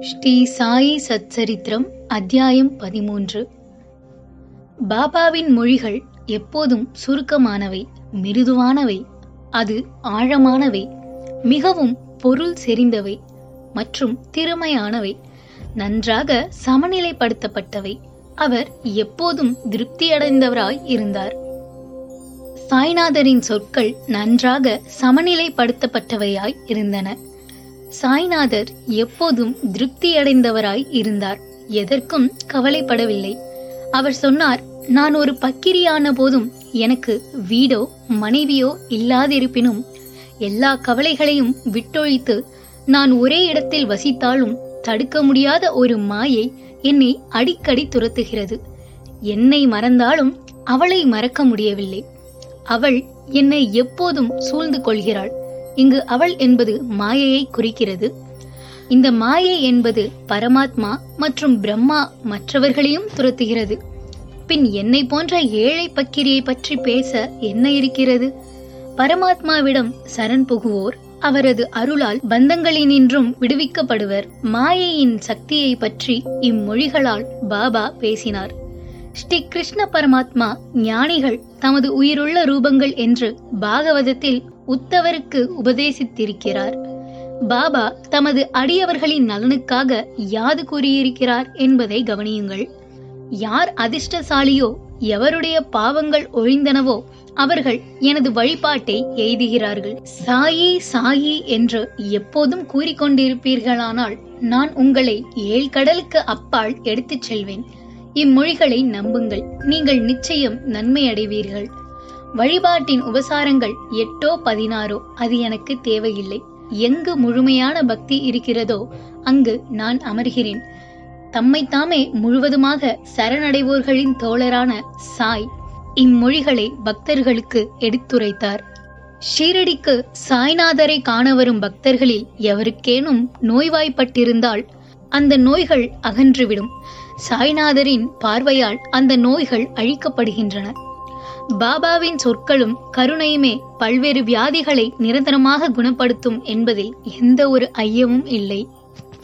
ஸ்ரீ சாயி சச்சரித்திரம் அத்தியாயம் பதிமூன்று. பாபாவின் மொழிகள் எப்போதும் சுருக்கமானவை மிருதுவானவை அது ஆழமானவை மிகவும் பொருள் செறிந்தவை மற்றும் திறமையானவை நன்றாக சமநிலைப்படுத்தப்பட்டவை. அவர் எப்போதும் திருப்தியடைந்தவராய் இருந்தார். சாய்நாதரின் சொற்கள் நன்றாக சமநிலைப்படுத்தப்பட்டவையாய் இருந்தன. சாய்நாதர் எப்போதும் திருப்தியடைந்தவராய் இருந்தார். எதற்கும் கவலைப்படவில்லை. அவர் சொன்னார் நான் ஒரு பக்கிரியான போதும் எனக்கு வீடோ மனைவியோ இல்லாதிருப்பினும் எல்லா கவலைகளையும் விட்டொழித்து நான் ஒரே இடத்தில் வசித்தாலும் தடுக்க முடியாத ஒரு மாயை என்னை அடிக்கடி துரத்துகிறது. என்னை மறந்தாலும் அவளை மறக்க முடியவில்லை. அவள் என்னை எப்போதும் சூழ்ந்து கொள்கிறாள். இங்கு அவள் என்பது மாயையை குறிக்கிறது. இந்த மாயை என்பது பரமாத்மா மற்றும் பிரம்மா மற்றவர்களையும் துரத்துகிறது. பின் என்னை போன்ற ஏழை பக்கிரியை பற்றி பேச என்ன இருக்கிறது? பரமாத்மாவிடம் சரண் புகுவோர் அவரது அருளால் பந்தங்களினின்றும் விடுவிக்கப்படுவர். மாயையின் சக்தியை பற்றி இம்மொழிகளால் பாபா பேசினார். ஸ்ரீ கிருஷ்ண பரமாத்மா ஞானிகள் தமது உயிருள்ள ரூபங்கள் என்று பாகவதத்தில் உத்தவருக்கு உபதேசித்திருக்கிறார். பாபா தமது அடியவர்களின் நலனுக்காக யாது கூறியிருக்கிறார் என்பதை கவனியுங்கள். யார் அதிர்ஷ்டசாலியோ எவருடைய பாவங்கள் ஒழிந்தனவோ அவர்கள் எனது வழிபாட்டை எய்துகிறார்கள். சாயி சாயி என்று எப்போதும் கூறிக்கொண்டிருப்பீர்களானால் நான் உங்களை ஏழ் கடலுக்கு அப்பால் எடுத்துச் செல்வேன். இம்மொழிகளை நம்புங்கள். நீங்கள் நிச்சயம் நன்மை அடைவீர்கள் வழிபாட்டின் உபசாரங்கள் எட்டோ பதினாறோ? அது எனக்கு தேவையில்லை. எங்கு முழுமையான பக்தி இருக்கிறதோ அங்கு நான் அமர்கிறேன். தம்மைத்தாமே முழுவதுமாக சரணடைவோர்களின் தோழரான சாய் இம்மொழிகளை பக்தர்களுக்கு எடுத்துரைத்தார். ஷீரடிக்கு சாய்நாதரை காண வரும் பக்தர்களில் எவருக்கேனும் நோய்வாய்ப்பட்டிருந்தால் அந்த நோய்கள் அகன்றுவிடும். சாய்நாதரின் பார்வையால் அந்த நோய்கள் அழிக்கப்படுகின்றன. பாபாவின் சொற்களும் கருணையுமே பல்வேறு வியாதிகளை நிரந்தரமாக குணப்படுத்தும் என்பதில் எந்த ஒரு ஐயமும் இல்லை.